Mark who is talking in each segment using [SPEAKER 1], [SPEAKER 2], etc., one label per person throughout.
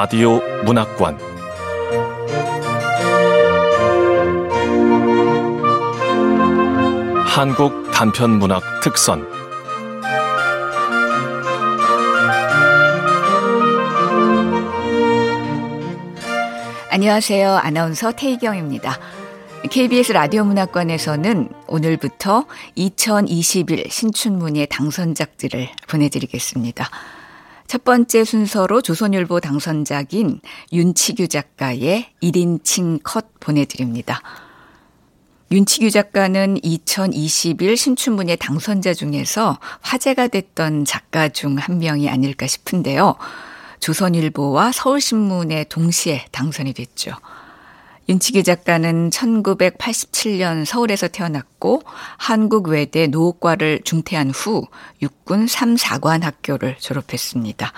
[SPEAKER 1] 라디오 문학관 한국 단편 문학 특선
[SPEAKER 2] 안녕하세요. 아나운서 태희경입니다. KBS 라디오 문학관에서는 오늘부터 2021 신춘문예 당선작들을 보내드리겠습니다. 첫 번째 순서로 조선일보 당선작인 윤치규 작가의 1인칭 컷 보내드립니다. 윤치규 작가는 2021 신춘문예 당선자 중에서 화제가 됐던 작가 중 한 명이 아닐까 싶은데요. 조선일보와 서울신문에 동시에 당선이 됐죠. 윤치기 작가는 1987년 서울에서 태어났고 한국외대 노학과를 중퇴한 후 육군 3, 4관 학교를 졸업했습니다.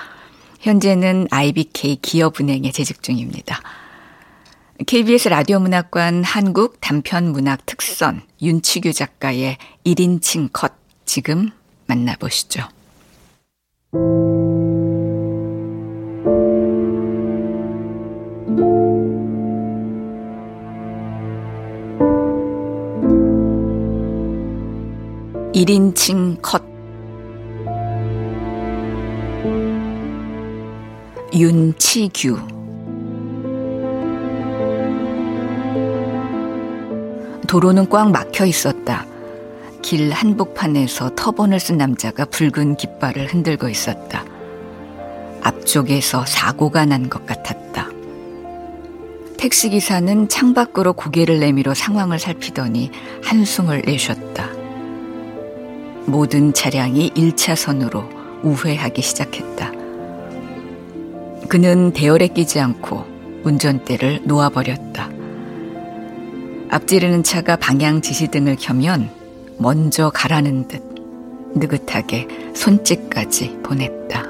[SPEAKER 2] 현재는 IBK 기업은행에 재직 중입니다. KBS 라디오 문학관 한국 단편 문학 특선 윤치규 작가의 1인칭 컷 지금 만나보시죠. 1인칭 컷 윤치규 도로는 꽉 막혀 있었다. 길 한복판에서 터번을 쓴 남자가 붉은 깃발을 흔들고 있었다. 앞쪽에서 사고가 난 것 같았다. 택시기사는 창밖으로 고개를 내밀어 상황을 살피더니 한숨을 내쉬었다. 모든 차량이 1차선으로 우회하기 시작했다. 그는 대열에 끼지 않고 운전대를 놓아버렸다. 앞지르는 차가 방향 지시등을 켜면 먼저 가라는 듯 느긋하게 손짓까지 보냈다.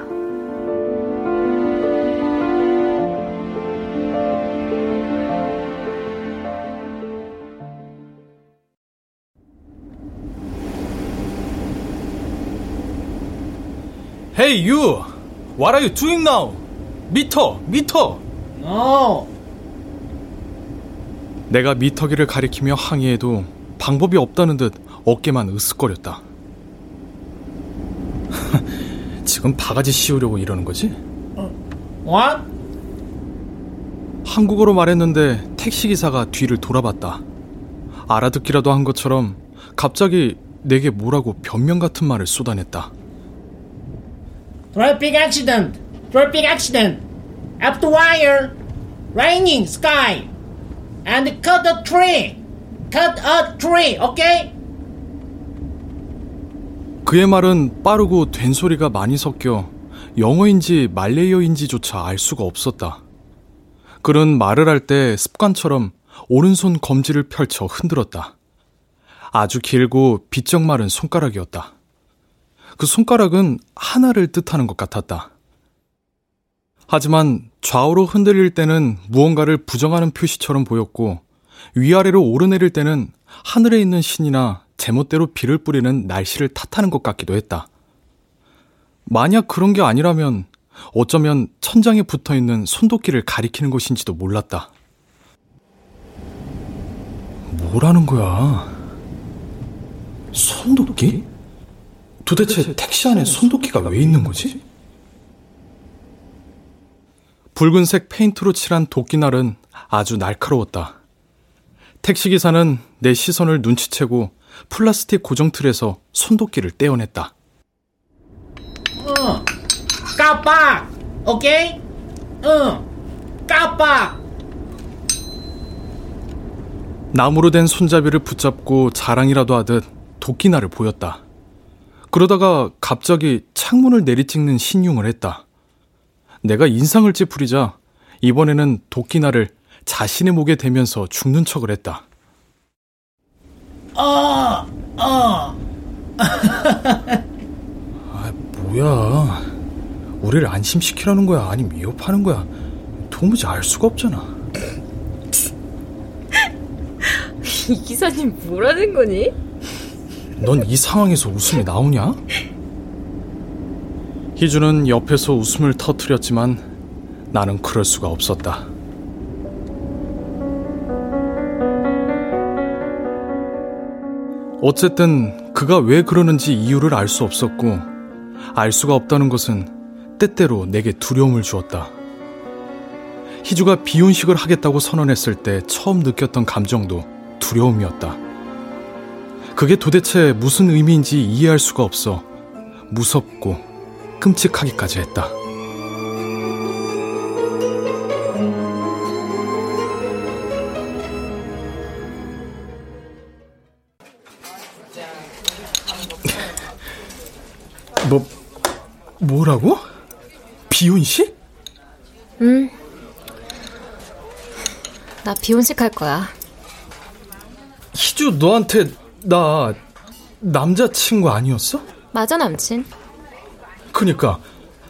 [SPEAKER 3] Hey you! What are you doing now? 미터, 미터!
[SPEAKER 4] No!
[SPEAKER 3] 내가 미터기를 가리키며 항의해도 방법이 없다는 듯 어깨만 으쓱거렸다. 지금 바가지 씌우려고 이러는 거지?
[SPEAKER 4] What?
[SPEAKER 3] 한국어로 말했는데 택시기사가 뒤를 돌아봤다. 알아듣기라도 한 것처럼 갑자기 내게 뭐라고 변명 같은 말을 쏟아냈다.
[SPEAKER 4] Traffic accident! Traffic accident! The wire! Raining sky! And cut a tree! Cut a tree, okay?
[SPEAKER 3] 그의 말은 빠르고 된소리가 많이 섞여 영어인지 말레이어인지조차 알 수가 없었다. 그는 말을 할 때 습관처럼 오른손 검지를 펼쳐 흔들었다. 아주 길고 비쩍 마른 손가락이었다. 그 손가락은 하나를 뜻하는 것 같았다. 하지만 좌우로 흔들릴 때는 무언가를 부정하는 표시처럼 보였고 위아래로 오르내릴 때는 하늘에 있는 신이나 제멋대로 비를 뿌리는 날씨를 탓하는 것 같기도 했다. 만약 그런 게 아니라면 어쩌면 천장에 붙어 있는 손도끼를 가리키는 것인지도 몰랐다. 뭐라는 거야? 손도끼? 도대체 택시 안에 손도끼가 왜 있는 거지? 붉은색 페인트로 칠한 도끼날은 아주 날카로웠다. 택시기사는 내 시선을 눈치채고 플라스틱 고정틀에서 손도끼를 떼어냈다.
[SPEAKER 4] 어, 깜빡! 오케이? 응, 깜빡!
[SPEAKER 3] 나무로 된 손잡이를 붙잡고 자랑이라도 하듯 도끼날을 보였다. 그러다가 갑자기 창문을 내리찍는 신용을 했다. 내가 인상을 찌푸리자 이번에는 도끼날을 자신의 목에 대면서 죽는 척을 했다.
[SPEAKER 4] 어, 어.
[SPEAKER 3] 아, 뭐야. 우리를 안심시키라는 거야? 아니면 위협하는 거야? 도무지 알 수가 없잖아.
[SPEAKER 5] 이 기사님 뭐라는 거니?
[SPEAKER 3] 넌 이 상황에서 웃음이 나오냐? 희주는 옆에서 웃음을 터뜨렸지만 나는 그럴 수가 없었다. 어쨌든 그가 왜 그러는지 이유를 알 수 없었고, 알 수가 없다는 것은 때때로 내게 두려움을 주었다. 희주가 비혼식을 하겠다고 선언했을 때 처음 느꼈던 감정도 두려움이었다. 그게 도대체 무슨 의미인지 이해할 수가 없어 무섭고 끔찍하기까지 했다. 뭐, 뭐라고? 비혼식?
[SPEAKER 5] 응. 나 비혼식 할 거야.
[SPEAKER 3] 희주 너한테 나 남자친구 아니었어?
[SPEAKER 5] 맞아, 남친.
[SPEAKER 3] 그니까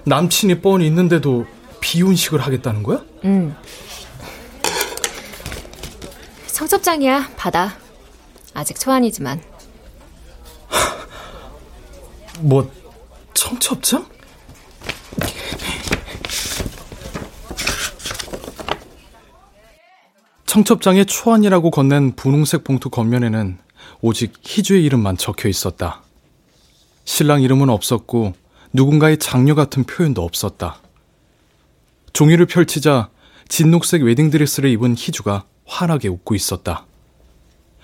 [SPEAKER 3] 남친이 뻔히 있는데도 비혼식을 하겠다는 거야?
[SPEAKER 5] 응. 성첩장이야, 받아. 아직 초안이지만.
[SPEAKER 3] 뭐 청첩장? 청첩장에 초안이라고 건넨 분홍색 봉투 겉면에는 오직 희주의 이름만 적혀 있었다. 신랑 이름은 없었고 누군가의 장녀 같은 표현도 없었다. 종이를 펼치자 진녹색 웨딩드레스를 입은 희주가 환하게 웃고 있었다.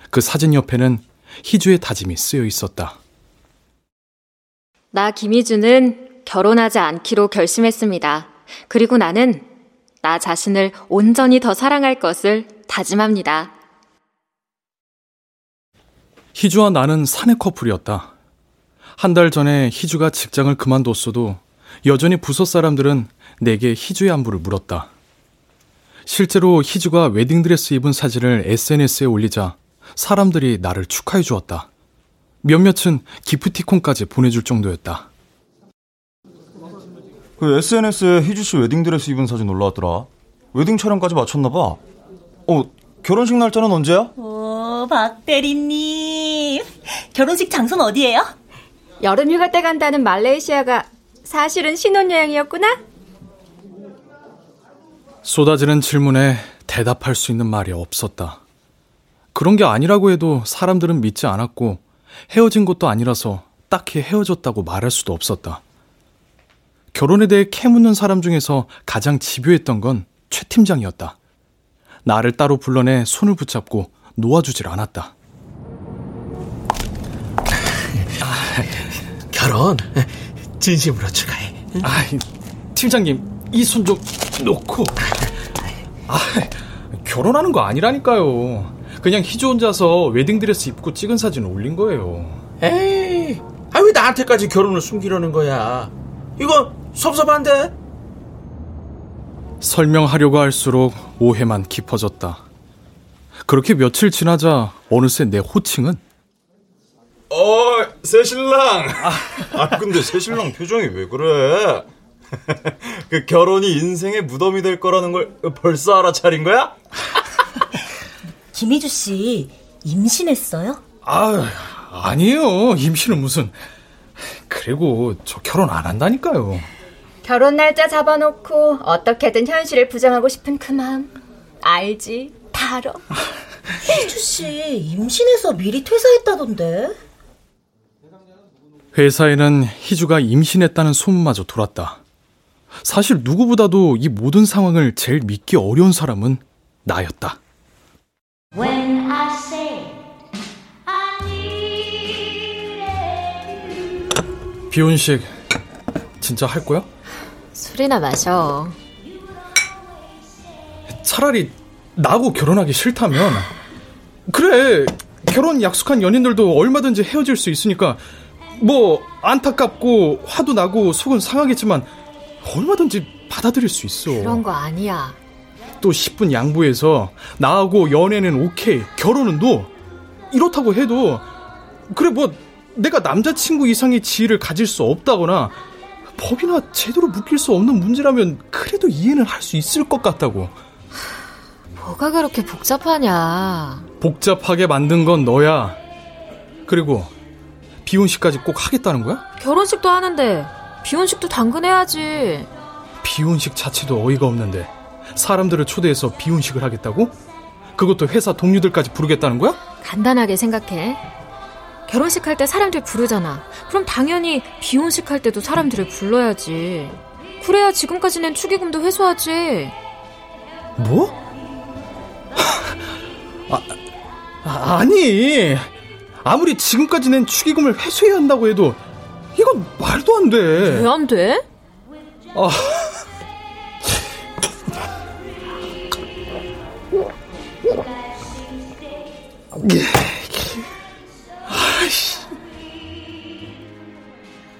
[SPEAKER 3] 그 사진 옆에는 희주의 다짐이 쓰여 있었다.
[SPEAKER 5] 나 김희주는 결혼하지 않기로 결심했습니다. 그리고 나는 나 자신을 온전히 더 사랑할 것을 다짐합니다.
[SPEAKER 3] 희주와 나는 사내 커플이었다. 한 달 전에 희주가 직장을 그만뒀어도 여전히 부서 사람들은 내게 희주의 안부를 물었다. 실제로 희주가 웨딩드레스 입은 사진을 SNS에 올리자 사람들이 나를 축하해 주었다. 몇몇은 기프티콘까지 보내줄 정도였다.
[SPEAKER 6] 그 SNS에 희주 씨 웨딩드레스 입은 사진 올라왔더라. 웨딩 촬영까지 마쳤나봐. 어, 결혼식 날짜는 언제야?
[SPEAKER 7] 오, 박 대리님. 결혼식 장소는 어디예요?
[SPEAKER 8] 여름휴가 때 간다는 말레이시아가 사실은 신혼여행이었구나?
[SPEAKER 3] 쏟아지는 질문에 대답할 수 있는 말이 없었다. 그런 게 아니라고 해도 사람들은 믿지 않았고 헤어진 것도 아니라서 딱히 헤어졌다고 말할 수도 없었다. 결혼에 대해 캐묻는 사람 중에서 가장 집요했던 건 최 팀장이었다. 나를 따로 불러내 손을 붙잡고 놓아주질 않았다.
[SPEAKER 9] 결혼 진심으로 축하해.
[SPEAKER 3] 아, 팀장님 이 손 좀 놓고. 아, 결혼하는 거 아니라니까요. 그냥 희주 혼자서 웨딩드레스 입고 찍은 사진 올린 거예요.
[SPEAKER 9] 에이, 아 왜 나한테까지 결혼을 숨기려는 거야? 이거 섭섭한데?
[SPEAKER 3] 설명하려고 할수록 오해만 깊어졌다. 그렇게 며칠 지나자 어느새 내 호칭은
[SPEAKER 6] 어, 새신랑. 아, 근데 새신랑 표정이 왜 그래? 그 결혼이 인생의 무덤이 될 거라는 걸 벌써 알아차린 거야?
[SPEAKER 7] 김희주 씨, 임신했어요?
[SPEAKER 3] 아, 아니에요. 임신은 무슨. 그리고 저 결혼 안 한다니까요.
[SPEAKER 8] 결혼 날짜 잡아놓고 어떻게든 현실을 부정하고 싶은 그 마음. 알지? 다 알아.
[SPEAKER 7] 희주 씨, 임신해서 미리 퇴사했다던데.
[SPEAKER 3] 회사에는 희주가 임신했다는 소문마저 돌았다. 사실 누구보다도 이 모든 상황을 제일 믿기 어려운 사람은 나였다.
[SPEAKER 10] When I say I need
[SPEAKER 3] 비혼식 진짜 할 거야?
[SPEAKER 5] 술이나 마셔.
[SPEAKER 3] 차라리 나하고 결혼하기 싫다면 그래 결혼 약속한 연인들도 얼마든지 헤어질 수 있으니까 뭐 안타깝고 화도 나고 속은 상하겠지만 얼마든지 받아들일 수 있어.
[SPEAKER 5] 그런 거 아니야.
[SPEAKER 3] 또 10분 양보해서 나하고 연애는 오케이 결혼은 노 이렇다고 해도 그래 뭐 내가 남자친구 이상의 지위를 가질 수 없다거나 법이나 제대로 묶일 수 없는 문제라면 그래도 이해는 할 수 있을 것 같다고
[SPEAKER 5] 뭐가 그렇게 복잡하냐.
[SPEAKER 3] 복잡하게 만든 건 너야 그리고 비혼식까지 꼭 하겠다는 거야?
[SPEAKER 5] 결혼식도 하는데 비혼식도 당근 해야지.
[SPEAKER 3] 비혼식 자체도 어이가 없는데 사람들을 초대해서 비혼식을 하겠다고? 그것도 회사 동료들까지 부르겠다는 거야?
[SPEAKER 5] 간단하게 생각해. 결혼식 할 때 사람들 부르잖아. 그럼 당연히 비혼식 할 때도 사람들을 불러야지. 그래야 지금까지 낸 축의금도 회수하지.
[SPEAKER 3] 뭐? 아, 아, 아니. 아무리 지금까지 낸 축의금을 회수해야 한다고 해도 이건 말도 안 돼.
[SPEAKER 5] 왜 안 돼?
[SPEAKER 3] 아.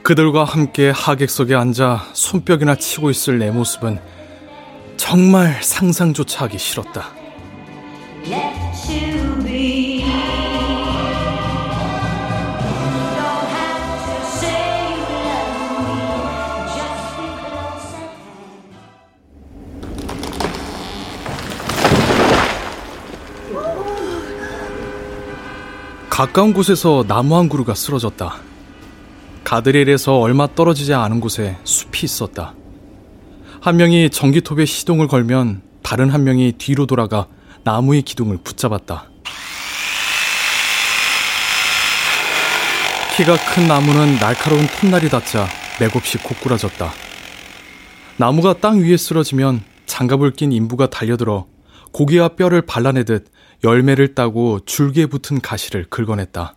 [SPEAKER 3] 그들과 함께 하객석에 앉아 손뼉이나 치고 있을 내 모습은 정말 상상조차 하기 싫었다. 가까운 곳에서 나무 한 그루가 쓰러졌다. 가드레일에서 얼마 떨어지지 않은 곳에 숲이 있었다. 한 명이 전기톱에 시동을 걸면 다른 한 명이 뒤로 돌아가 나무의 기둥을 붙잡았다. 키가 큰 나무는 날카로운 톱날이 닿자 맥없이 고꾸라졌다. 나무가 땅 위에 쓰러지면 장갑을 낀 인부가 달려들어 고기와 뼈를 발라내듯 열매를 따고 줄기에 붙은 가시를 긁어냈다.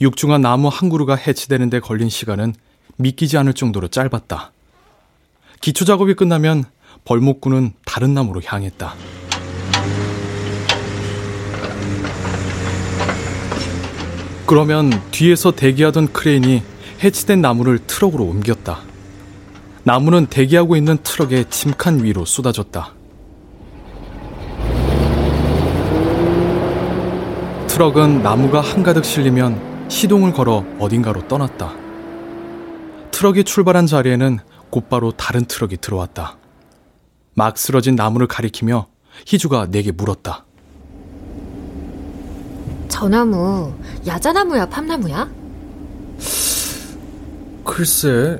[SPEAKER 3] 육중한 나무 한 그루가 해치되는 데 걸린 시간은 믿기지 않을 정도로 짧았다. 기초 작업이 끝나면 벌목꾼은 다른 나무로 향했다. 그러면 뒤에서 대기하던 크레인이 해치된 나무를 트럭으로 옮겼다. 나무는 대기하고 있는 트럭의 짐칸 위로 쏟아졌다. 트럭은 나무가 한가득 실리면 시동을 걸어 어딘가로 떠났다. 트럭이 출발한 자리에는 곧바로 다른 트럭이 들어왔다. 막 쓰러진 나무를 가리키며 희주가 내게 물었다.
[SPEAKER 5] 저 나무 야자나무야 팜나무야?
[SPEAKER 3] 글쎄,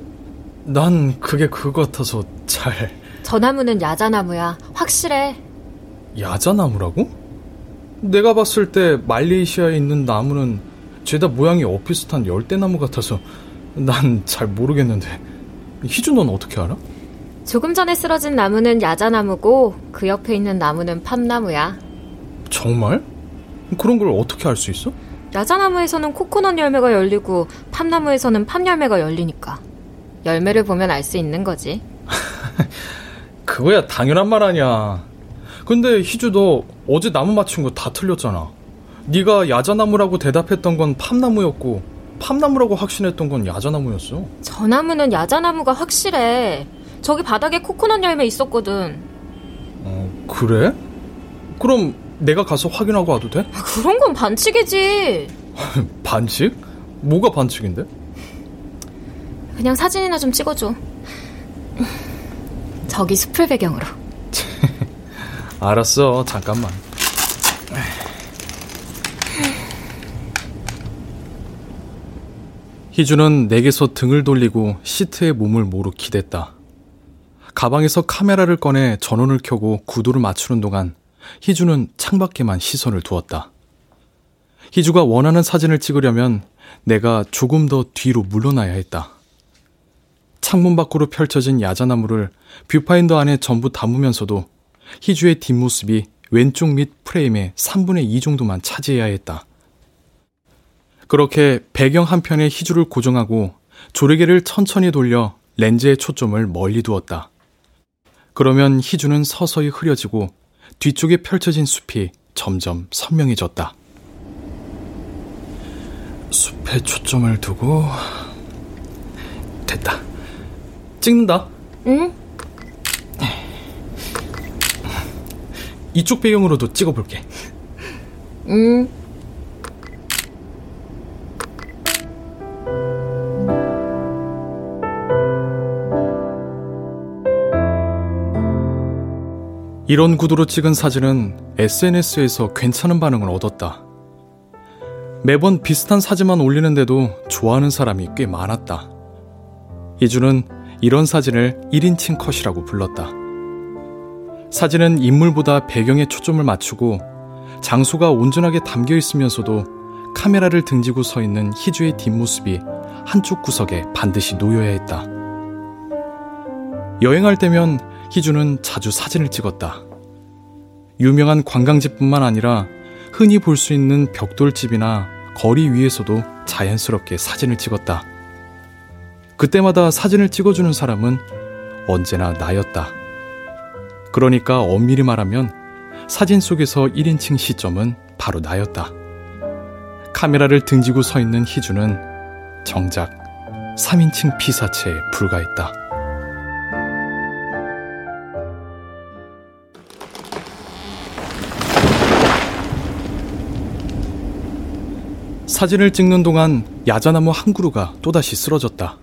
[SPEAKER 3] 난 그게 그거 같아서 잘
[SPEAKER 5] 저 나무는 야자나무야 확실해.
[SPEAKER 3] 야자나무라고? 내가 봤을 때 말레이시아에 있는 나무는 죄다 모양이 엇비슷한 열대나무 같아서 난 잘 모르겠는데 희주 넌 어떻게 알아?
[SPEAKER 5] 조금 전에 쓰러진 나무는 야자나무고 그 옆에 있는 나무는 팝나무야.
[SPEAKER 3] 정말? 그런 걸 어떻게 알 수 있어?
[SPEAKER 5] 야자나무에서는 코코넛 열매가 열리고 팝나무에서는 팝 열매가 열리니까 열매를 보면 알 수 있는 거지.
[SPEAKER 3] 그거야 당연한 말 아니야. 근데 희주 너 어제 나무 맞춘 거 다 틀렸잖아. 네가 야자나무라고 대답했던 건 팝나무였고 팝나무라고 확신했던 건 야자나무였어.
[SPEAKER 5] 저 나무는 야자나무가 확실해. 저기 바닥에 코코넛 열매 있었거든.
[SPEAKER 3] 어, 그래? 그럼 내가 가서 확인하고 와도 돼?
[SPEAKER 5] 아, 그런 건 반칙이지.
[SPEAKER 3] 반칙? 뭐가 반칙인데?
[SPEAKER 5] 그냥 사진이나 좀 찍어줘. 저기 숲을 배경으로.
[SPEAKER 3] 알았어, 잠깐만. 희주는 내게서 등을 돌리고 시트에 몸을 모로 기댔다. 가방에서 카메라를 꺼내 전원을 켜고 구도를 맞추는 동안 희주는 창밖에만 시선을 두었다. 희주가 원하는 사진을 찍으려면 내가 조금 더 뒤로 물러나야 했다. 창문 밖으로 펼쳐진 야자나무를 뷰파인더 안에 전부 담으면서도 희주의 뒷모습이 왼쪽 밑 프레임의 3분의 2 정도만 차지해야 했다. 그렇게 배경 한편에 희주를 고정하고 조르개를 천천히 돌려 렌즈의 초점을 멀리 두었다. 그러면 희주는 서서히 흐려지고 뒤쪽에 펼쳐진 숲이 점점 선명해졌다. 숲에 초점을 두고 됐다. 찍는다.
[SPEAKER 5] 응?
[SPEAKER 3] 이쪽 배경으로도 찍어볼게.
[SPEAKER 5] 응.
[SPEAKER 3] 이런 구도로 찍은 사진은 SNS에서 괜찮은 반응을 얻었다. 매번 비슷한 사진만 올리는데도 좋아하는 사람이 꽤 많았다. 이주는 이런 사진을 1인칭 컷이라고 불렀다. 사진은 인물보다 배경에 초점을 맞추고 장소가 온전하게 담겨 있으면서도 카메라를 등지고 서 있는 희주의 뒷모습이 한쪽 구석에 반드시 놓여야 했다. 여행할 때면 희주는 자주 사진을 찍었다. 유명한 관광지뿐만 아니라 흔히 볼 수 있는 벽돌집이나 거리 위에서도 자연스럽게 사진을 찍었다. 그때마다 사진을 찍어주는 사람은 언제나 나였다. 그러니까 엄밀히 말하면 사진 속에서 1인칭 시점은 바로 나였다. 카메라를 등지고 서 있는 희주는 정작 3인칭 피사체에 불과했다. 사진을 찍는 동안 야자나무 한 그루가 또다시 쓰러졌다.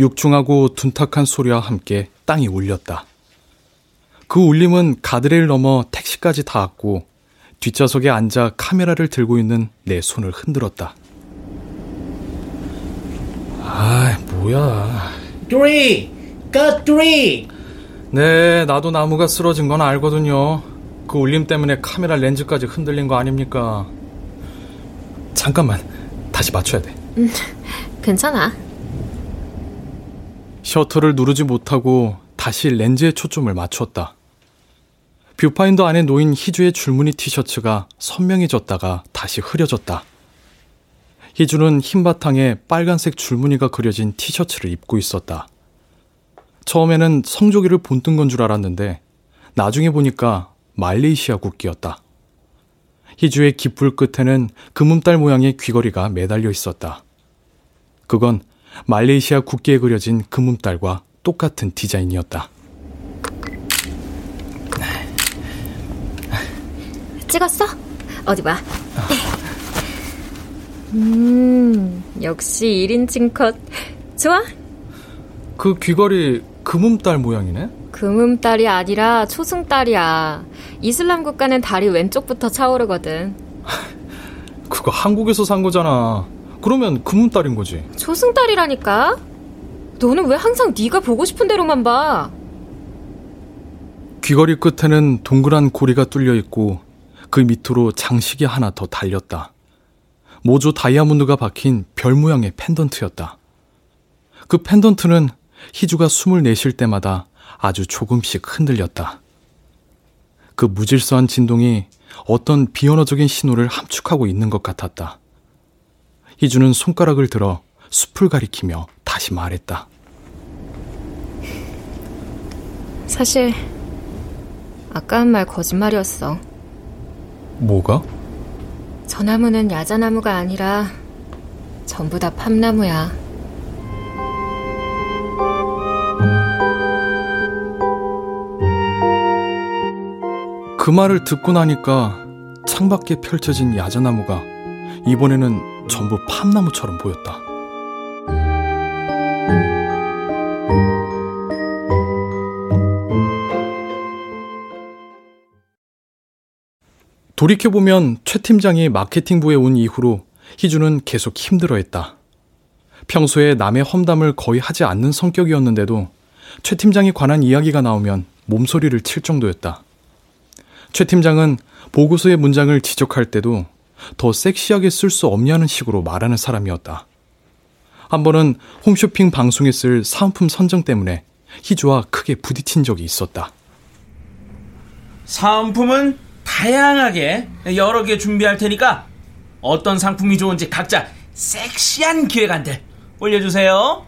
[SPEAKER 3] 육중하고 둔탁한 소리와 함께 땅이 울렸다. 그 울림은 가드레일 넘어 택시까지 닿았고 뒷좌석에 앉아 카메라를 들고 있는 내 손을 흔들었다. 아, 뭐야.
[SPEAKER 4] Three. Cut three.
[SPEAKER 3] 네, 나도 나무가 쓰러진 건 알거든요. 그 울림 때문에 카메라 렌즈까지 흔들린 거 아닙니까? 잠깐만, 다시 맞춰야 돼.
[SPEAKER 5] 괜찮아.
[SPEAKER 3] 셔터를 누르지 못하고 다시 렌즈에 초점을 맞췄다. 뷰파인더 안에 놓인 희주의 줄무늬 티셔츠가 선명해졌다가 다시 흐려졌다. 희주는 흰 바탕에 빨간색 줄무늬가 그려진 티셔츠를 입고 있었다. 처음에는 성조기를 본뜬 건 줄 알았는데 나중에 보니까 말레이시아 국기였다. 희주의 깃불 끝에는 금음달 모양의 귀걸이가 매달려 있었다. 그건 말레이시아 국기에 그려진 금음달과 똑같은 디자인이었다.
[SPEAKER 5] 찍었어? 어디 봐. 음, 역시 1인칭 컷. 좋아?
[SPEAKER 3] 그 귀걸이 금음달 모양이네?
[SPEAKER 5] 금음달이 아니라 초승달이야. 이슬람 국가는 다리 왼쪽부터 차오르거든.
[SPEAKER 3] 그거 한국에서 산 거잖아. 그러면 금음달인 거지.
[SPEAKER 5] 초승달이라니까? 너는 왜 항상 네가 보고 싶은 대로만 봐?
[SPEAKER 3] 귀걸이 끝에는 동그란 고리가 뚫려 있고 그 밑으로 장식이 하나 더 달렸다. 모조 다이아몬드가 박힌 별 모양의 펜던트였다. 그 펜던트는 희주가 숨을 내쉴 때마다 아주 조금씩 흔들렸다. 그 무질서한 진동이 어떤 비언어적인 신호를 함축하고 있는 것 같았다. 희주는 손가락을 들어 숲을 가리키며 다시 말했다.
[SPEAKER 5] 사실 아까 한 말 거짓말이었어.
[SPEAKER 3] 뭐가?
[SPEAKER 5] 저 나무는 야자나무가 아니라 전부 다 팜나무야.
[SPEAKER 3] 그 말을 듣고 나니까 창밖에 펼쳐진 야자나무가 이번에는 전부 팜나무처럼 보였다. 돌이켜보면 최 팀장이 마케팅부에 온 이후로 희주는 계속 힘들어했다. 평소에 남의 험담을 거의 하지 않는 성격이었는데도 최 팀장에 관한 이야기가 나오면 몸소리를 칠 정도였다. 최 팀장은 보고서의 문장을 지적할 때도 더 섹시하게 쓸 수 없냐는 식으로 말하는 사람이었다. 한 번은 홈쇼핑 방송에 쓸 사은품 선정 때문에 희주와 크게 부딪힌 적이 있었다.
[SPEAKER 9] 사은품은 다양하게 여러 개 준비할 테니까 어떤 상품이 좋은지 각자 섹시한 기획안들 올려주세요.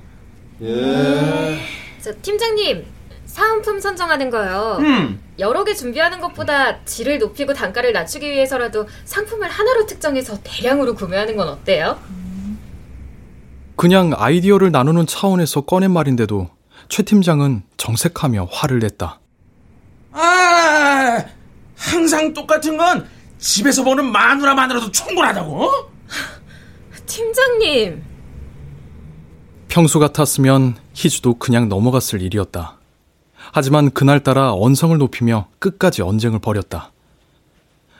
[SPEAKER 5] 저 팀장님, 사은품 선정하는 거요.
[SPEAKER 9] 음.
[SPEAKER 5] 여러 개 준비하는 것보다 질을 높이고 단가를 낮추기 위해서라도 상품을 하나로 특정해서 대량으로 구매하는 건 어때요?
[SPEAKER 3] 그냥 아이디어를 나누는 차원에서 꺼낸 말인데도 최 팀장은 정색하며 화를 냈다.
[SPEAKER 9] 아, 항상 똑같은 건 집에서 보는 마누라만으로도 충분하다고?
[SPEAKER 5] 팀장님,
[SPEAKER 3] 평소 같았으면 희주도 그냥 넘어갔을 일이었다. 하지만 그날따라 언성을 높이며 끝까지 언쟁을 벌였다.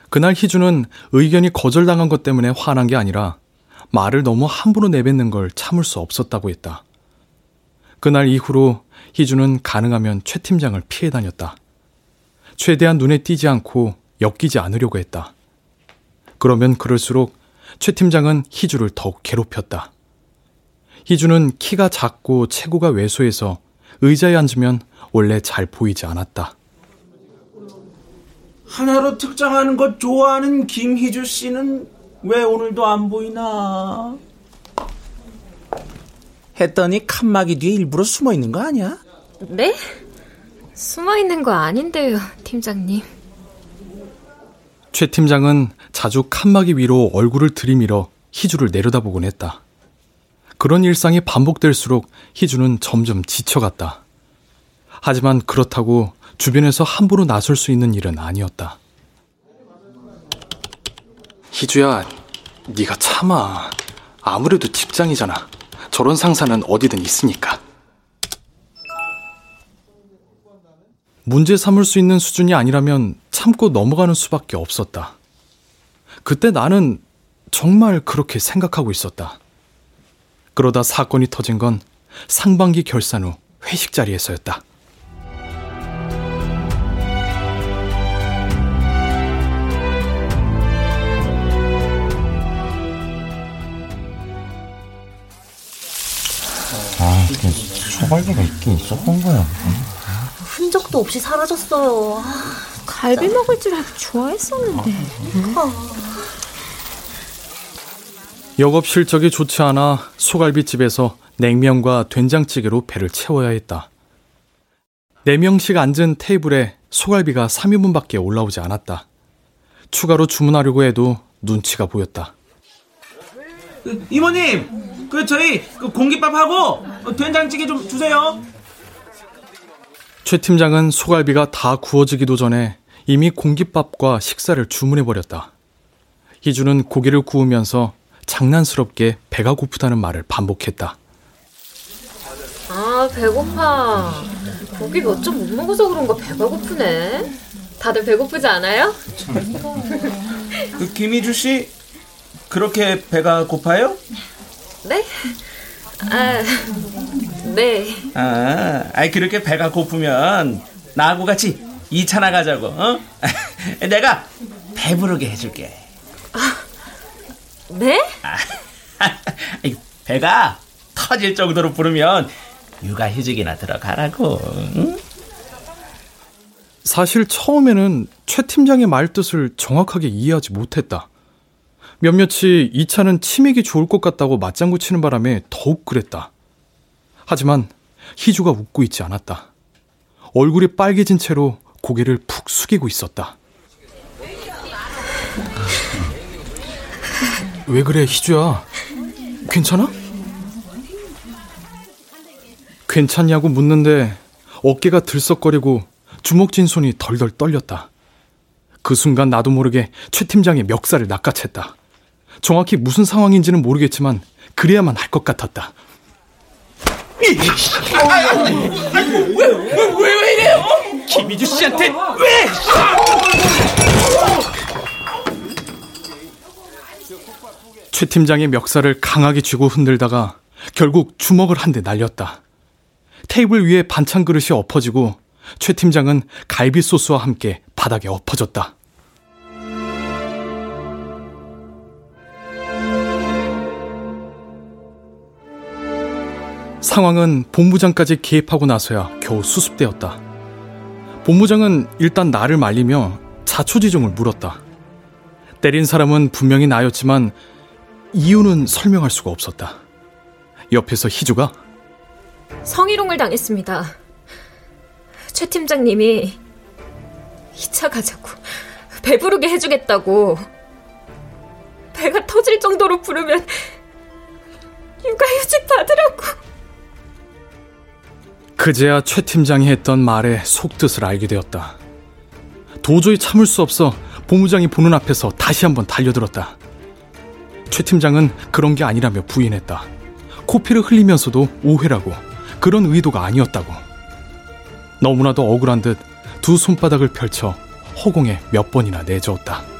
[SPEAKER 3] 그날 희주는 의견이 거절당한 것 때문에 화난 게 아니라 말을 너무 함부로 내뱉는 걸 참을 수 없었다고 했다. 그날 이후로 희주는 가능하면 최 팀장을 피해 다녔다. 최대한 눈에 띄지 않고 엮이지 않으려고 했다. 그러면 그럴수록 최 팀장은 희주를 더욱 괴롭혔다. 희주는 키가 작고 체구가 왜소해서 의자에 앉으면 원래 잘 보이지 않았다.
[SPEAKER 9] 하나로 특장하는 것 좋아하는 김희주 씨는 왜 오늘도 안 보이나? 했더니 칸막이 뒤에 일부러 숨어 있는 거 아니야?
[SPEAKER 5] 네? 숨어 있는 거 아닌데요, 팀장님.
[SPEAKER 3] 최 팀장은 자주 칸막이 위로 얼굴을 들이밀어 희주를 내려다보곤 했다. 그런 일상이 반복될수록 희주는 점점 지쳐갔다. 하지만 그렇다고 주변에서 함부로 나설 수 있는 일은 아니었다. 희주야, 네가 참아. 아무래도 직장이잖아. 저런 상사는 어디든 있으니까. 문제 삼을 수 있는 수준이 아니라면 참고 넘어가는 수밖에 없었다. 그때 나는 정말 그렇게 생각하고 있었다. 그러다 사건이 터진 건 상반기 결산 후 회식 자리에서였다.
[SPEAKER 11] 아, 그 소갈비가 있긴 있었던 거야.
[SPEAKER 7] 흔적도 없이 사라졌어요.
[SPEAKER 5] 갈비 먹을 줄 알고 좋아했었는데.
[SPEAKER 3] 영업 실적이 좋지 않아 소갈비집에서 냉면과 된장찌개로 배를 채워야 했다. 4명씩 앉은 테이블에 소갈비가 3인분밖에 올라오지 않았다. 추가로 주문하려고 해도 눈치가 보였다.
[SPEAKER 9] 그, 이모님, 그 저희 그 공깃밥하고 된장찌개 좀 주세요.
[SPEAKER 3] 최 팀장은 소갈비가 다 구워지기도 전에 이미 공깃밥과 식사를 주문해버렸다. 희주는 고기를 구우면서 장난스럽게 배가 고프다는 말을 반복했다.
[SPEAKER 5] 아, 배고파. 고기 몇 점 못 먹어서 그런가 배가 고프네. 다들 배고프지 않아요?
[SPEAKER 9] 그 김희주 씨 그렇게 배가 고파요?
[SPEAKER 5] 네? 아, 네.
[SPEAKER 9] 아, 아이 그렇게 배가 고프면 나하고 같이 2차나 가자고. 어? 내가 배부르게 해줄게.
[SPEAKER 5] 네?
[SPEAKER 9] 아이, 배가 터질 정도로 부르면 육아휴직이나 들어가라고. 응?
[SPEAKER 3] 사실 처음에는 최 팀장의 말뜻을 정확하게 이해하지 못했다. 몇몇이 이 차는 치맥이 좋을 것 같다고 맞장구 치는 바람에 더욱 그랬다. 하지만 희주가 웃고 있지 않았다. 얼굴이 빨개진 채로 고개를 푹 숙이고 있었다. 왜 그래, 희주야? 괜찮아? 괜찮냐고 묻는데 어깨가 들썩거리고 주먹진 손이 덜덜 떨렸다. 그 순간 나도 모르게 최 팀장의 멱살을 낚아챘다. 정확히 무슨 상황인지는 모르겠지만 그래야만 할 것 같았다.
[SPEAKER 9] 왜, 왜 이래요? 김희주 씨한테 왜?
[SPEAKER 3] 최 팀장의 멱살을 강하게 쥐고 흔들다가 결국 주먹을 한 대 날렸다. 테이블 위에 반찬 그릇이 엎어지고 최 팀장은 갈비 소스와 함께 바닥에 엎어졌다. 상황은 본부장까지 개입하고 나서야 겨우 수습되었다. 본부장은 일단 나를 말리며 자초지종을 물었다. 때린 사람은 분명히 나였지만 이유는 설명할 수가 없었다. 옆에서 희주가
[SPEAKER 5] 성희롱을 당했습니다. 최 팀장님이 2차 가자고 배부르게 해주겠다고 배가 터질 정도로 부르면 육아휴직 받으라고
[SPEAKER 3] 그제야 최 팀장이 했던 말의 속뜻을 알게 되었다. 도저히 참을 수 없어 본부장이 보는 앞에서 다시 한번 달려들었다. 최 팀장은 그런 게 아니라며 부인했다. 코피를 흘리면서도 오해라고 그런 의도가 아니었다고. 너무나도 억울한 듯 두 손바닥을 펼쳐 허공에 몇 번이나 내저었다.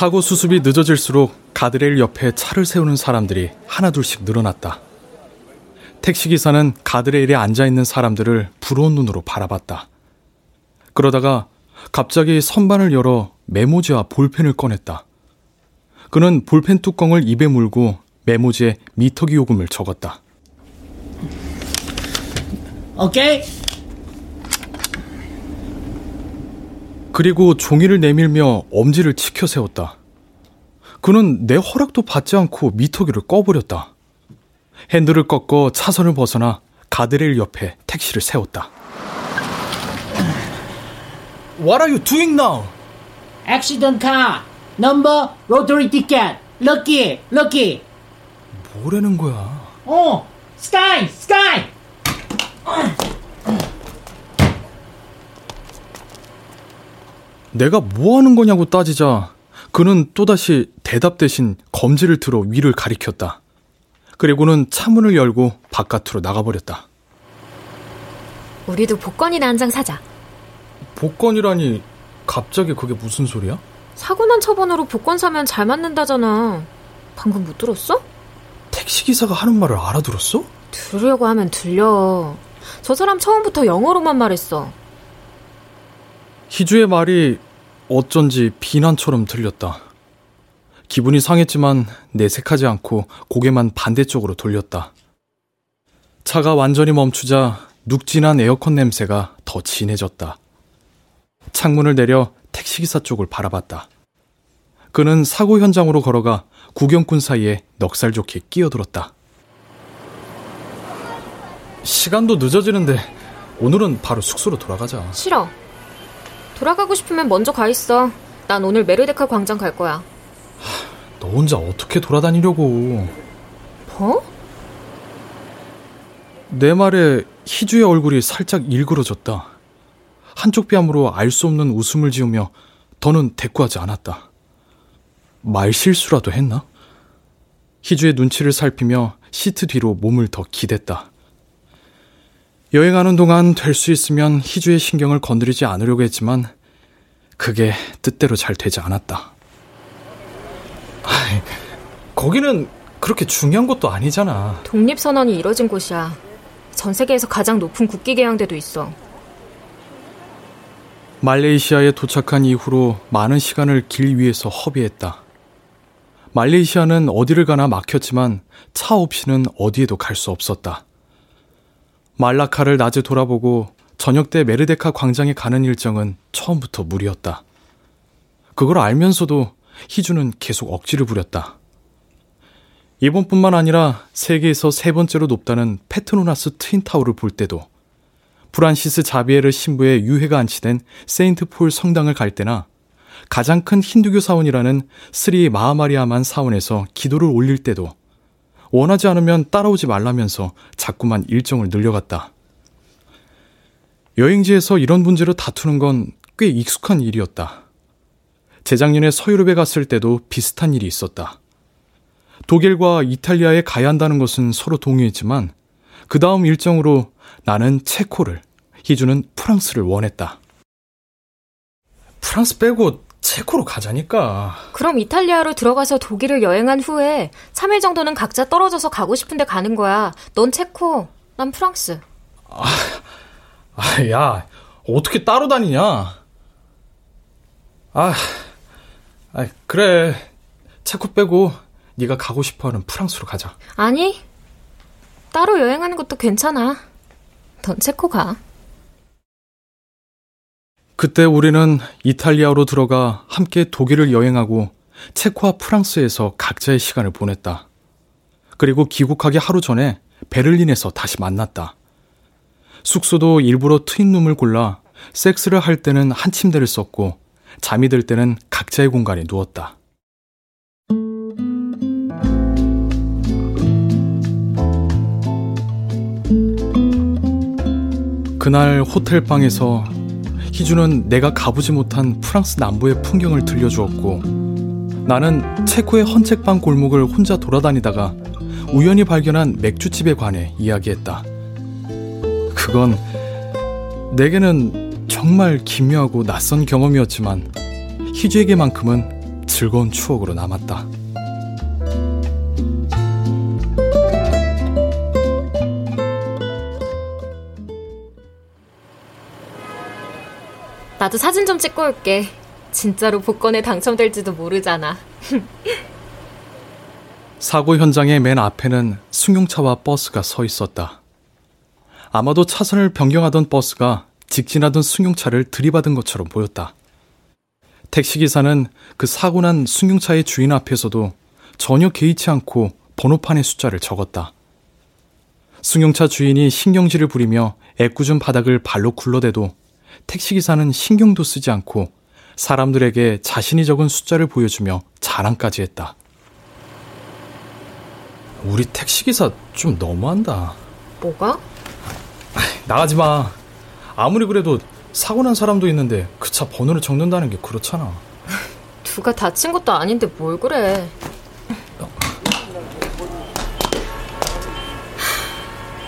[SPEAKER 3] 사고 수습이 늦어질수록 가드레일 옆에 차를 세우는 사람들이 하나둘씩 늘어났다. 택시기사는 가드레일에 앉아있는 사람들을 부러운 눈으로 바라봤다. 그러다가 갑자기 선반을 열어 메모지와 볼펜을 꺼냈다. 그는 볼펜 뚜껑을 입에 물고 메모지에 미터기 요금을 적었다.
[SPEAKER 4] 오케이?
[SPEAKER 3] 그리고 종이를 내밀며 엄지를 치켜 세웠다. 그는 내 허락도 받지 않고 미터기를 꺼버렸다. 핸들을 꺾어 차선을 벗어나 가드레일 옆에 택시를 세웠다. What are you doing now?
[SPEAKER 4] Accident car. Number lottery ticket. Lucky, lucky.
[SPEAKER 3] 뭐라는 거야?
[SPEAKER 4] 어, sky, sky.
[SPEAKER 3] 내가 뭐 하는 거냐고 따지자 그는 또다시 대답 대신 검지를 들어 위를 가리켰다. 그리고는 차문을 열고 바깥으로 나가버렸다.
[SPEAKER 5] 우리도 복권이나 한 장 사자.
[SPEAKER 3] 복권이라니 갑자기 그게 무슨 소리야?
[SPEAKER 5] 사고 난 처번으로 복권 사면 잘 맞는다잖아. 방금 못 들었어?
[SPEAKER 3] 택시기사가 하는 말을 알아들었어?
[SPEAKER 5] 들으려고 하면 들려. 저 사람 처음부터 영어로만 말했어.
[SPEAKER 3] 희주의 말이 어쩐지 비난처럼 들렸다. 기분이 상했지만 내색하지 않고 고개만 반대쪽으로 돌렸다. 차가 완전히 멈추자 눅진한 에어컨 냄새가 더 진해졌다. 창문을 내려 택시기사 쪽을 바라봤다. 그는 사고 현장으로 걸어가 구경꾼 사이에 넉살 좋게 끼어들었다. 시간도 늦어지는데 오늘은 바로 숙소로 돌아가자.
[SPEAKER 5] 싫어. 돌아가고 싶으면 먼저 가 있어. 난 오늘 메르데카 광장 갈 거야.
[SPEAKER 3] 너 혼자 어떻게 돌아다니려고.
[SPEAKER 5] 뭐?
[SPEAKER 3] 내 말에 희주의 얼굴이 살짝 일그러졌다. 한쪽 뺨으로 알 수 없는 웃음을 지으며 더는 대꾸하지 않았다. 말 실수라도 했나? 희주의 눈치를 살피며 시트 뒤로 몸을 더 기댔다. 여행하는 동안 될 수 있으면 희주의 신경을 건드리지 않으려고 했지만 그게 뜻대로 잘 되지 않았다. 아이, 거기는 그렇게 중요한 것도 아니잖아.
[SPEAKER 5] 독립선언이 이뤄진 곳이야. 전 세계에서 가장 높은 국기계양대도 있어.
[SPEAKER 3] 말레이시아에 도착한 이후로 많은 시간을 길 위에서 허비했다. 말레이시아는 어디를 가나 막혔지만 차 없이는 어디에도 갈 수 없었다. 말라카를 낮에 돌아보고 저녁 때 메르데카 광장에 가는 일정은 처음부터 무리였다. 그걸 알면서도 희주는 계속 억지를 부렸다. 이번뿐만 아니라 세계에서 세 번째로 높다는 페트로나스 트윈타워를 볼 때도 프란시스 자비에르 신부의 유해가 안치된 세인트 폴 성당을 갈 때나 가장 큰 힌두교 사원이라는 스리 마하마리아만 사원에서 기도를 올릴 때도 원하지 않으면 따라오지 말라면서 자꾸만 일정을 늘려갔다. 여행지에서 이런 문제로 다투는 건 꽤 익숙한 일이었다. 재작년에 서유럽에 갔을 때도 비슷한 일이 있었다. 독일과 이탈리아에 가야 한다는 것은 서로 동의했지만 그 다음 일정으로 나는 체코를, 희주는 프랑스를 원했다. 프랑스 빼고 체코로 가자니까.
[SPEAKER 5] 그럼 이탈리아로 들어가서 독일을 여행한 후에 3일 정도는 각자 떨어져서 가고 싶은데 가는 거야. 넌 체코, 난 프랑스.
[SPEAKER 3] 아, 아, 야, 어떻게 따로 다니냐? 아, 아, 그래. 체코 빼고 네가 가고 싶어하는 프랑스로 가자.
[SPEAKER 5] 아니, 따로 여행하는 것도 괜찮아. 넌 체코 가.
[SPEAKER 3] 그때 우리는 이탈리아로 들어가 함께 독일을 여행하고 체코와 프랑스에서 각자의 시간을 보냈다. 그리고 귀국하기 하루 전에 베를린에서 다시 만났다. 숙소도 일부러 트윈룸을 골라 섹스를 할 때는 한 침대를 썼고 잠이 들 때는 각자의 공간에 누웠다. 그날 호텔 방에서 희주는 내가 가보지 못한 프랑스 남부의 풍경을 들려주었고 나는 체코의 헌책방 골목을 혼자 돌아다니다가 우연히 발견한 맥주집에 관해 이야기했다. 그건 내게는 정말 기묘하고 낯선 경험이었지만 희주에게만큼은 즐거운 추억으로 남았다.
[SPEAKER 5] 나도 사진 좀 찍고 올게. 진짜로 복권에 당첨될지도 모르잖아.
[SPEAKER 3] 사고 현장의 맨 앞에는 승용차와 버스가 서 있었다. 아마도 차선을 변경하던 버스가 직진하던 승용차를 들이받은 것처럼 보였다. 택시기사는 그 사고 난 승용차의 주인 앞에서도 전혀 개의치 않고 번호판의 숫자를 적었다. 승용차 주인이 신경질을 부리며 애꿎은 바닥을 발로 굴러대도 택시기사는 신경도 쓰지 않고 사람들에게 자신이 적은 숫자를 보여주며 자랑까지 했다. 우리 택시기사 좀 너무한다.
[SPEAKER 5] 뭐가?
[SPEAKER 3] 나가지 마. 아무리 그래도 사고 난 사람도 있는데 그 차 번호를 적는다는 게 그렇잖아.
[SPEAKER 5] 누가 다친 것도 아닌데 뭘 그래.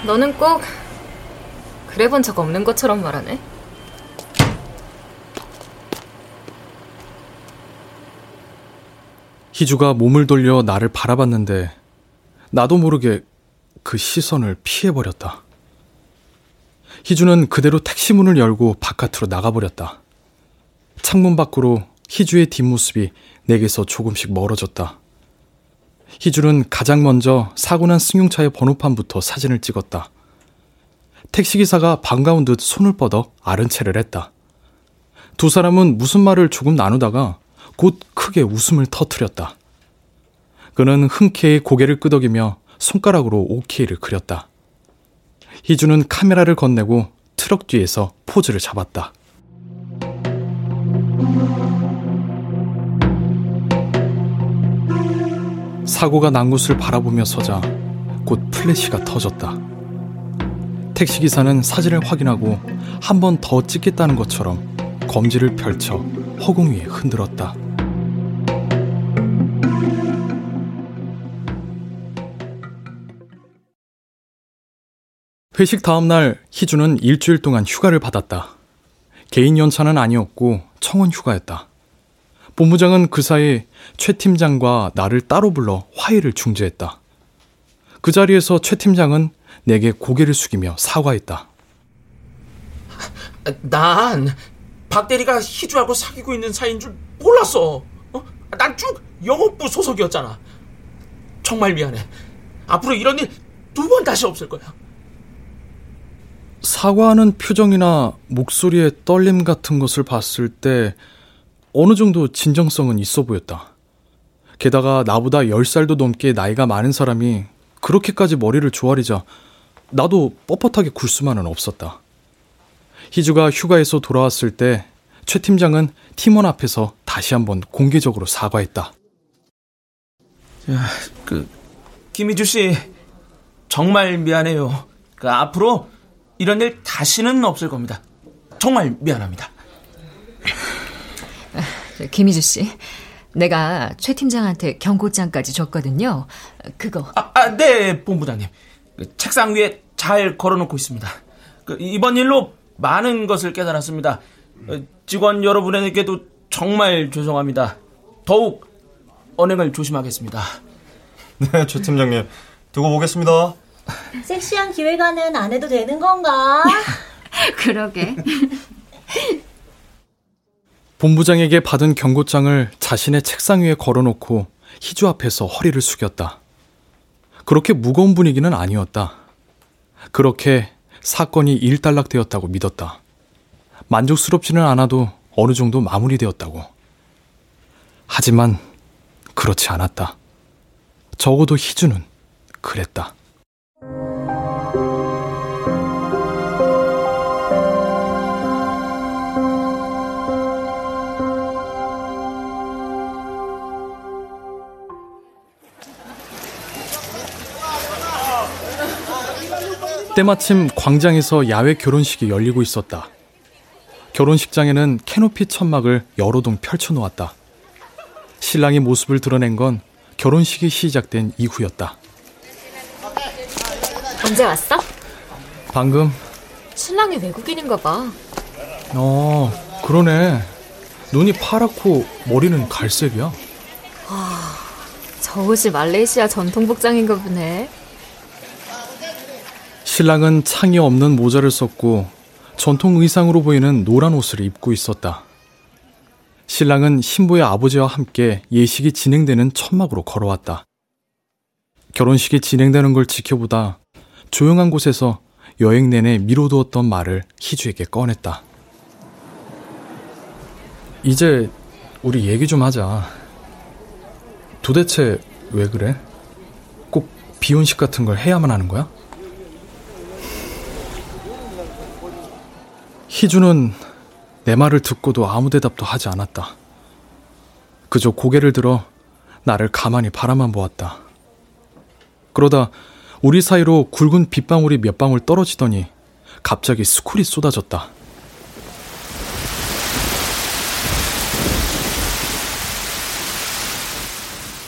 [SPEAKER 5] 너는 꼭 그래 본 적 없는 것처럼 말하네.
[SPEAKER 3] 희주가 몸을 돌려 나를 바라봤는데 나도 모르게 그 시선을 피해버렸다. 희주는 그대로 택시 문을 열고 바깥으로 나가버렸다. 창문 밖으로 희주의 뒷모습이 내게서 조금씩 멀어졌다. 희주는 가장 먼저 사고 난 승용차의 번호판부터 사진을 찍었다. 택시기사가 반가운 듯 손을 뻗어 아른 체를 했다. 두 사람은 무슨 말을 조금 나누다가 곧 크게 웃음을 터뜨렸다. 그는 흔쾌히 고개를 끄덕이며 손가락으로 오케이를 그렸다. 희주는 카메라를 건네고 트럭 뒤에서 포즈를 잡았다. 사고가 난 곳을 바라보며 서자 곧 플래시가 터졌다. 택시기사는 사진을 확인하고 한 번 더 찍겠다는 것처럼 검지를 펼쳐 허공 위에 흔들었다. 회식 다음날 희주는 일주일 동안 휴가를 받았다. 개인 연차는 아니었고 청원 휴가였다. 본부장은 그 사이 최 팀장과 나를 따로 불러 화해를 중재했다. 그 자리에서 최 팀장은 내게 고개를 숙이며 사과했다.
[SPEAKER 9] 난 박 대리가 희주하고 사귀고 있는 사이인 줄 몰랐어. 어? 난쭉 영업부 소속이었잖아. 정말 미안해. 앞으로 이런 일 두 번 다시 없을 거야.
[SPEAKER 3] 사과하는 표정이나 목소리의 떨림 같은 것을 봤을 때 어느 정도 진정성은 있어 보였다. 게다가 나보다 10살도 넘게 나이가 많은 사람이 그렇게까지 머리를 조아리자 나도 뻣뻣하게 굴 수만은 없었다. 희주가 휴가에서 돌아왔을 때 최 팀장은 팀원 앞에서 다시 한번 공개적으로 사과했다.
[SPEAKER 9] 그 김희주 씨 정말 미안해요. 그 앞으로 이런 일 다시는 없을 겁니다. 정말 미안합니다.
[SPEAKER 2] 김희주 씨, 내가 최 팀장한테 경고장까지 줬거든요. 그거.
[SPEAKER 9] 아, 아, 네, 본부장님. 그 책상 위에 잘 걸어놓고 있습니다. 그 이번 일로 많은 것을 깨달았습니다. 어, 직원 여러분에게도 정말 죄송합니다. 더욱 언행을 조심하겠습니다.
[SPEAKER 6] 네, 최 팀장님. 두고 보겠습니다.
[SPEAKER 7] 섹시한 기획안은 안 해도 되는 건가?
[SPEAKER 2] 그러게.
[SPEAKER 3] 본부장에게 받은 경고장을 자신의 책상 위에 걸어놓고 희주 앞에서 허리를 숙였다. 그렇게 무거운 분위기는 아니었다. 그렇게 사건이 일단락되었다고 믿었다. 만족스럽지는 않아도 어느 정도 마무리되었다고. 하지만 그렇지 않았다. 적어도 희주는 그랬다. 때마침 광장에서 야외 결혼식이 열리고 있었다. 결혼식장에는 캐노피 천막을 여러 동 펼쳐놓았다. 신랑의 모습을 드러낸 건 결혼식이 시작된 이후였다.
[SPEAKER 5] 언제 왔어?
[SPEAKER 3] 방금,
[SPEAKER 5] 신랑이 외국인인가 봐.
[SPEAKER 3] 어, 그러네. 눈이 파랗고 머리는 갈색이야.
[SPEAKER 5] 저 옷이 말레이시아 전통 복장인가 보네.
[SPEAKER 3] 신랑은 창이 없는 모자를 썼고 전통 의상으로 보이는 노란 옷을 입고 있었다. 신랑은 신부의 아버지와 함께 예식이 진행되는 천막으로 걸어왔다. 결혼식이 진행되는 걸 지켜보다 조용한 곳에서 여행 내내 미뤄두었던 말을 희주에게 꺼냈다. 이제 우리 얘기 좀 하자. 도대체 왜 그래? 꼭 비혼식 같은 걸 해야만 하는 거야? 희주는 내 말을 듣고도 아무 대답도 하지 않았다. 그저 고개를 들어 나를 가만히 바라만 보았다. 그러다 우리 사이로 굵은 빗방울이 몇 방울 떨어지더니 갑자기 스쿨이 쏟아졌다.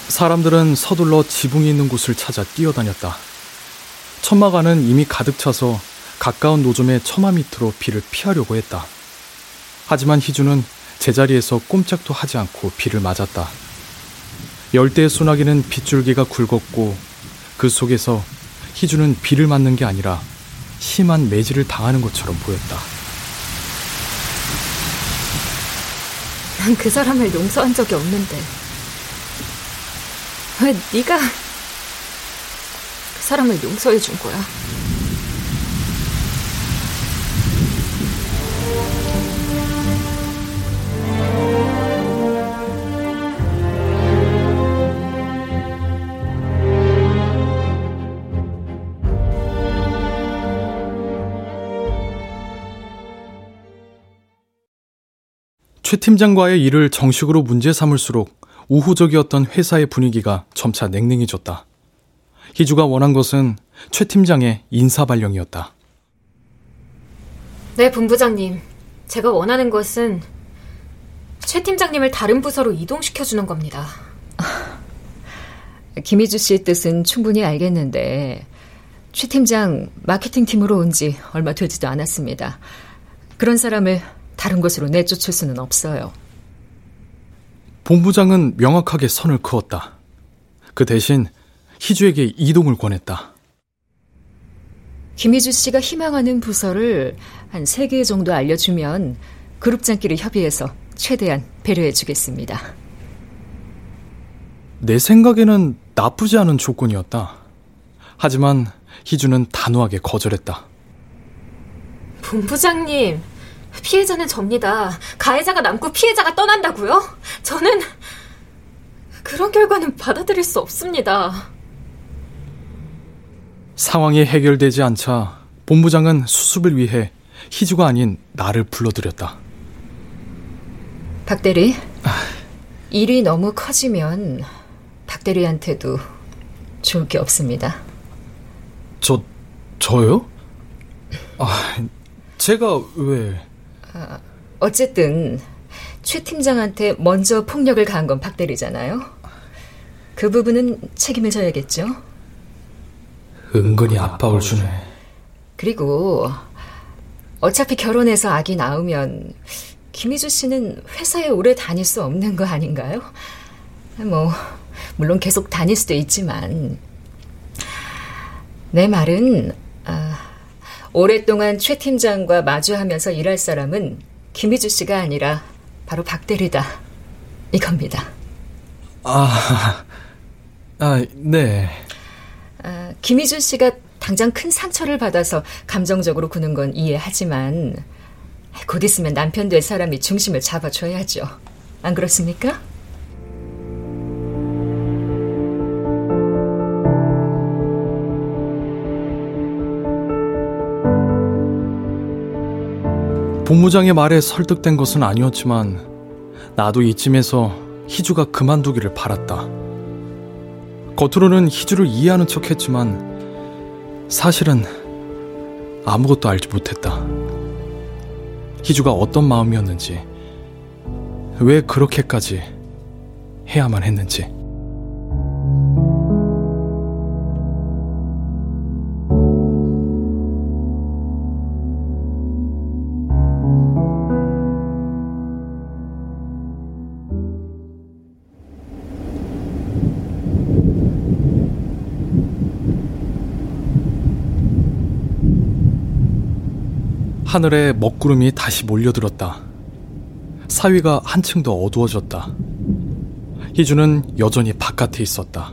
[SPEAKER 3] 사람들은 서둘러 지붕이 있는 곳을 찾아 뛰어다녔다. 천막 안은 이미 가득 차서 가까운 노점의 처마 밑으로 비를 피하려고 했다. 하지만 희주는 제자리에서 꼼짝도 하지 않고 비를 맞았다. 열대의 소나기는 빗줄기가 굵었고 그 속에서 희주는 비를 맞는 게 아니라 심한 매질을 당하는 것처럼 보였다.
[SPEAKER 5] 난 그 사람을 용서한 적이 없는데. 왜 네가 그 사람을 용서해 준 거야?
[SPEAKER 3] 팀장과의 일을 정식으로 문제 삼을수록 우호적이었던 회사의 분위기가 점차 냉랭해졌다. 희주가 원한 것은 최 팀장의 인사 발령이었다.
[SPEAKER 5] 네, 본부장님. 제가 원하는 것은 최 팀장님을 다른 부서로 이동시켜주는 겁니다.
[SPEAKER 8] 김희주 씨의 뜻은 충분히 알겠는데 최 팀장 마케팅 팀으로 온 지 얼마 되지도 않았습니다. 그런 사람을 다른 곳으로 내쫓을 수는 없어요.
[SPEAKER 3] 본부장은 명확하게 선을 그었다. 그 대신 희주에게 이동을 권했다.
[SPEAKER 8] 김희주 씨가 희망하는 부서를 한세개 정도 알려주면 그룹장끼리 협의해서 최대한 배려해 주겠습니다.
[SPEAKER 3] 내 생각에는 나쁘지 않은 조건이었다. 하지만 희주는 단호하게 거절했다.
[SPEAKER 5] 본부장님, 피해자는 접니다. 가해자가 남고 피해자가 떠난다고요? 저는 그런 결과는 받아들일 수 없습니다.
[SPEAKER 3] 상황이 해결되지 않자 본부장은 수습을 위해 희주가 아닌 나를 불러들였다.
[SPEAKER 8] 박 대리, 일이 너무 커지면 박 대리한테도 좋을 게 없습니다.
[SPEAKER 3] 저, 저요? 아, 제가 왜...
[SPEAKER 8] 아, 어쨌든 최 팀장한테 먼저 폭력을 가한 건 박 대리잖아요. 그 부분은 책임을 져야겠죠.
[SPEAKER 3] 은근히 압박을 주네.
[SPEAKER 8] 그리고 어차피 결혼해서 아기 낳으면 김희주 씨는 회사에 오래 다닐 수 없는 거 아닌가요? 뭐 물론 계속 다닐 수도 있지만 내 말은 아, 오랫동안 최 팀장과 마주하면서 일할 사람은 김희주 씨가 아니라 바로 박 대리다 이겁니다.
[SPEAKER 3] 아, 아, 네.
[SPEAKER 8] 아, 김희준 씨가 당장 큰 상처를 받아서 감정적으로 구는 건 이해하지만 곧 있으면 남편 될 사람이 중심을 잡아줘야죠. 안 그렇습니까?
[SPEAKER 3] 본부장의 말에 설득된 것은 아니었지만 나도 이쯤에서 희주가 그만두기를 바랐다. 겉으로는 희주를 이해하는 척 했지만 사실은 아무것도 알지 못했다. 희주가 어떤 마음이었는지, 왜 그렇게까지 해야만 했는지. 하늘에 먹구름이 다시 몰려들었다. 사위가 한층 더 어두워졌다. 희주는 여전히 바깥에 있었다.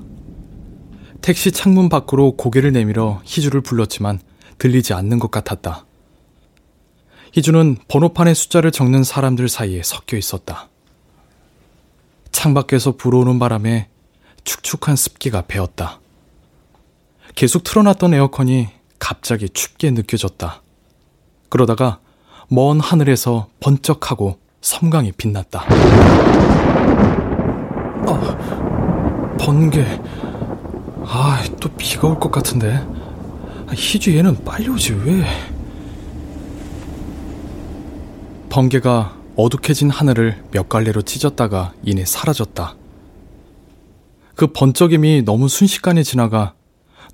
[SPEAKER 3] 택시 창문 밖으로 고개를 내밀어 희주를 불렀지만 들리지 않는 것 같았다. 희주는 번호판에 숫자를 적는 사람들 사이에 섞여 있었다. 창밖에서 불어오는 바람에 축축한 습기가 배었다. 계속 틀어놨던 에어컨이 갑자기 춥게 느껴졌다. 그러다가 먼 하늘에서 번쩍하고 섬광이 빛났다. 아, 번개. 아, 또 비가 올 것 같은데. 아, 희주 얘는 빨리 오지, 왜? 번개가 어둑해진 하늘을 몇 갈래로 찢었다가 이내 사라졌다. 그 번쩍임이 너무 순식간에 지나가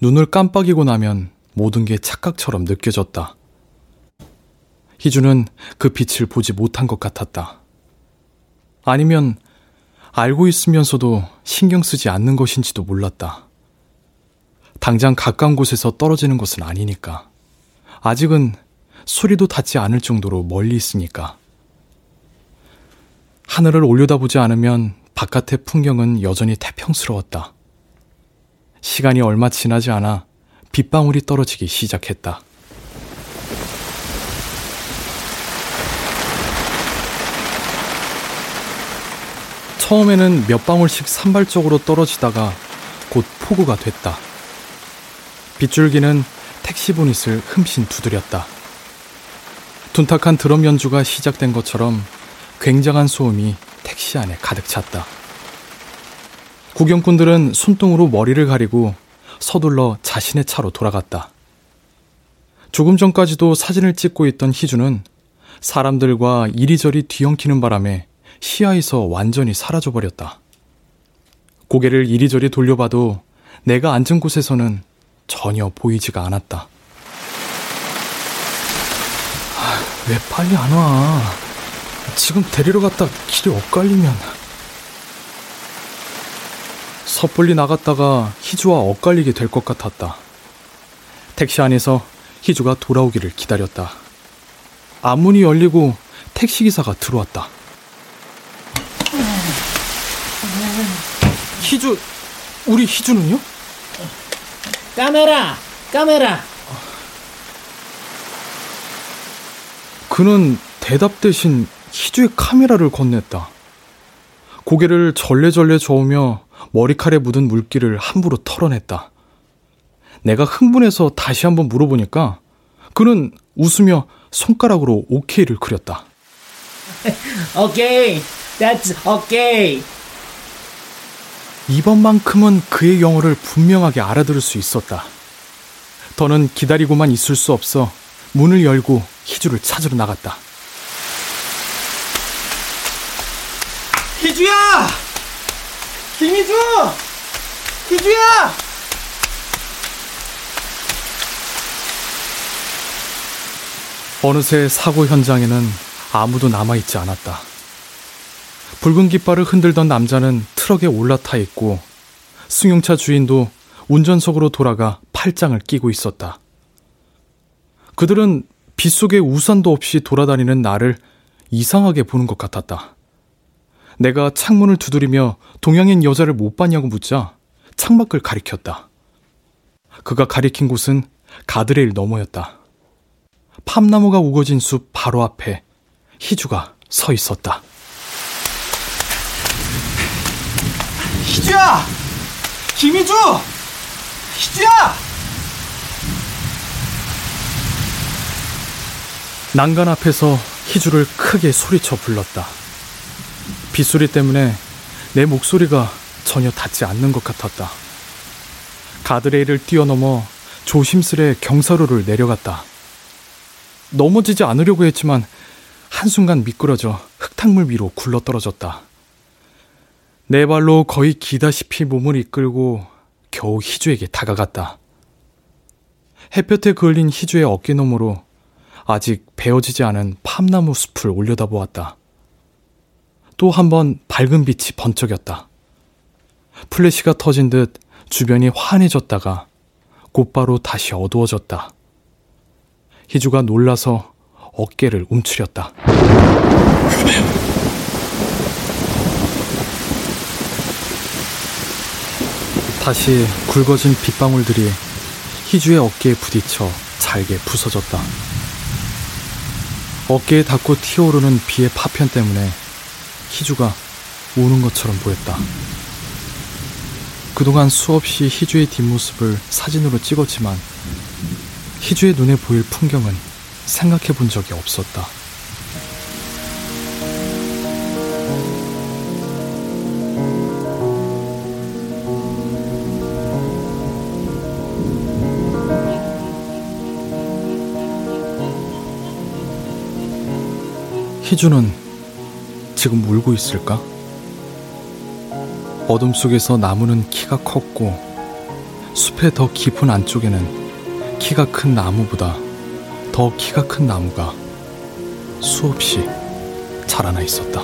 [SPEAKER 3] 눈을 깜빡이고 나면 모든 게 착각처럼 느껴졌다. 희주는 그 빛을 보지 못한 것 같았다. 아니면 알고 있으면서도 신경 쓰지 않는 것인지도 몰랐다. 당장 가까운 곳에서 떨어지는 것은 아니니까. 아직은 소리도 닿지 않을 정도로 멀리 있으니까. 하늘을 올려다보지 않으면 바깥의 풍경은 여전히 태평스러웠다. 시간이 얼마 지나지 않아 빗방울이 떨어지기 시작했다. 처음에는 몇 방울씩 산발적으로 떨어지다가 곧 폭우가 됐다. 빗줄기는 택시 보닛을 흠씬 두드렸다. 둔탁한 드럼 연주가 시작된 것처럼 굉장한 소음이 택시 안에 가득 찼다. 구경꾼들은 손등으로 머리를 가리고 서둘러 자신의 차로 돌아갔다. 조금 전까지도 사진을 찍고 있던 희주는 사람들과 이리저리 뒤엉키는 바람에 시야에서 완전히 사라져버렸다. 고개를 이리저리 돌려봐도 내가 앉은 곳에서는 전혀 보이지가 않았다. 아, 왜 빨리 안 와? 지금 데리러 갔다 길이 엇갈리면. 섣불리 나갔다가 희주와 엇갈리게 될 것 같았다. 택시 안에서 희주가 돌아오기를 기다렸다. 앞문이 열리고 택시기사가 들어왔다. 희주, 우리 희주는요?
[SPEAKER 4] 카메라, 카메라.
[SPEAKER 3] 그는 대답 대신 희주의 카메라를 건넸다. 고개를 절레절레 저으며 머리칼에 묻은 물기를 함부로 털어냈다. 내가 흥분해서 다시 한번 물어보니까 그는 웃으며 손가락으로 오케이를 그렸다.
[SPEAKER 4] 오케이, that's okay.
[SPEAKER 3] 이번만큼은 그의 영어를 분명하게 알아들을 수 있었다. 더는 기다리고만 있을 수 없어 문을 열고 희주를 찾으러 나갔다.
[SPEAKER 4] 희주야! 김희주! 희주야!
[SPEAKER 3] 어느새 사고 현장에는 아무도 남아있지 않았다. 붉은 깃발을 흔들던 남자는 트럭에 올라타 있고 승용차 주인도 운전석으로 돌아가 팔짱을 끼고 있었다. 그들은 빗속에 우산도 없이 돌아다니는 나를 이상하게 보는 것 같았다. 내가 창문을 두드리며 동양인 여자를 못 봤냐고 묻자 창밖을 가리켰다. 그가 가리킨 곳은 가드레일 너머였다. 팜나무가 우거진 숲 바로 앞에 희주가 서 있었다.
[SPEAKER 4] 희주야! 김희주! 희주야!
[SPEAKER 3] 난간 앞에서 희주를 크게 소리쳐 불렀다. 빗소리 때문에 내 목소리가 전혀 닿지 않는 것 같았다. 가드레일을 뛰어넘어 조심스레 경사로를 내려갔다. 넘어지지 않으려고 했지만 한순간 미끄러져 흙탕물 위로 굴러 떨어졌다. 내 발로 거의 기다시피 몸을 이끌고 겨우 희주에게 다가갔다. 햇볕에 그을린 희주의 어깨 너머로 아직 베어지지 않은 팜나무 숲을 올려다보았다. 또 한 번 밝은 빛이 번쩍였다. 플래시가 터진 듯 주변이 환해졌다가 곧바로 다시 어두워졌다. 희주가 놀라서 어깨를 움츠렸다. 다시 굵어진 빗방울들이 희주의 어깨에 부딪혀 잘게 부서졌다. 어깨에 닿고 튀어오르는 비의 파편 때문에 희주가 우는 것처럼 보였다. 그동안 수없이 희주의 뒷모습을 사진으로 찍었지만 희주의 눈에 보일 풍경은 생각해 본 적이 없었다. 희주는 지금 울고 있을까? 어둠 속에서 나무는 키가 컸고 숲의 더 깊은 안쪽에는 키가 큰 나무보다 더 키가 큰 나무가 수없이 자라나 있었다.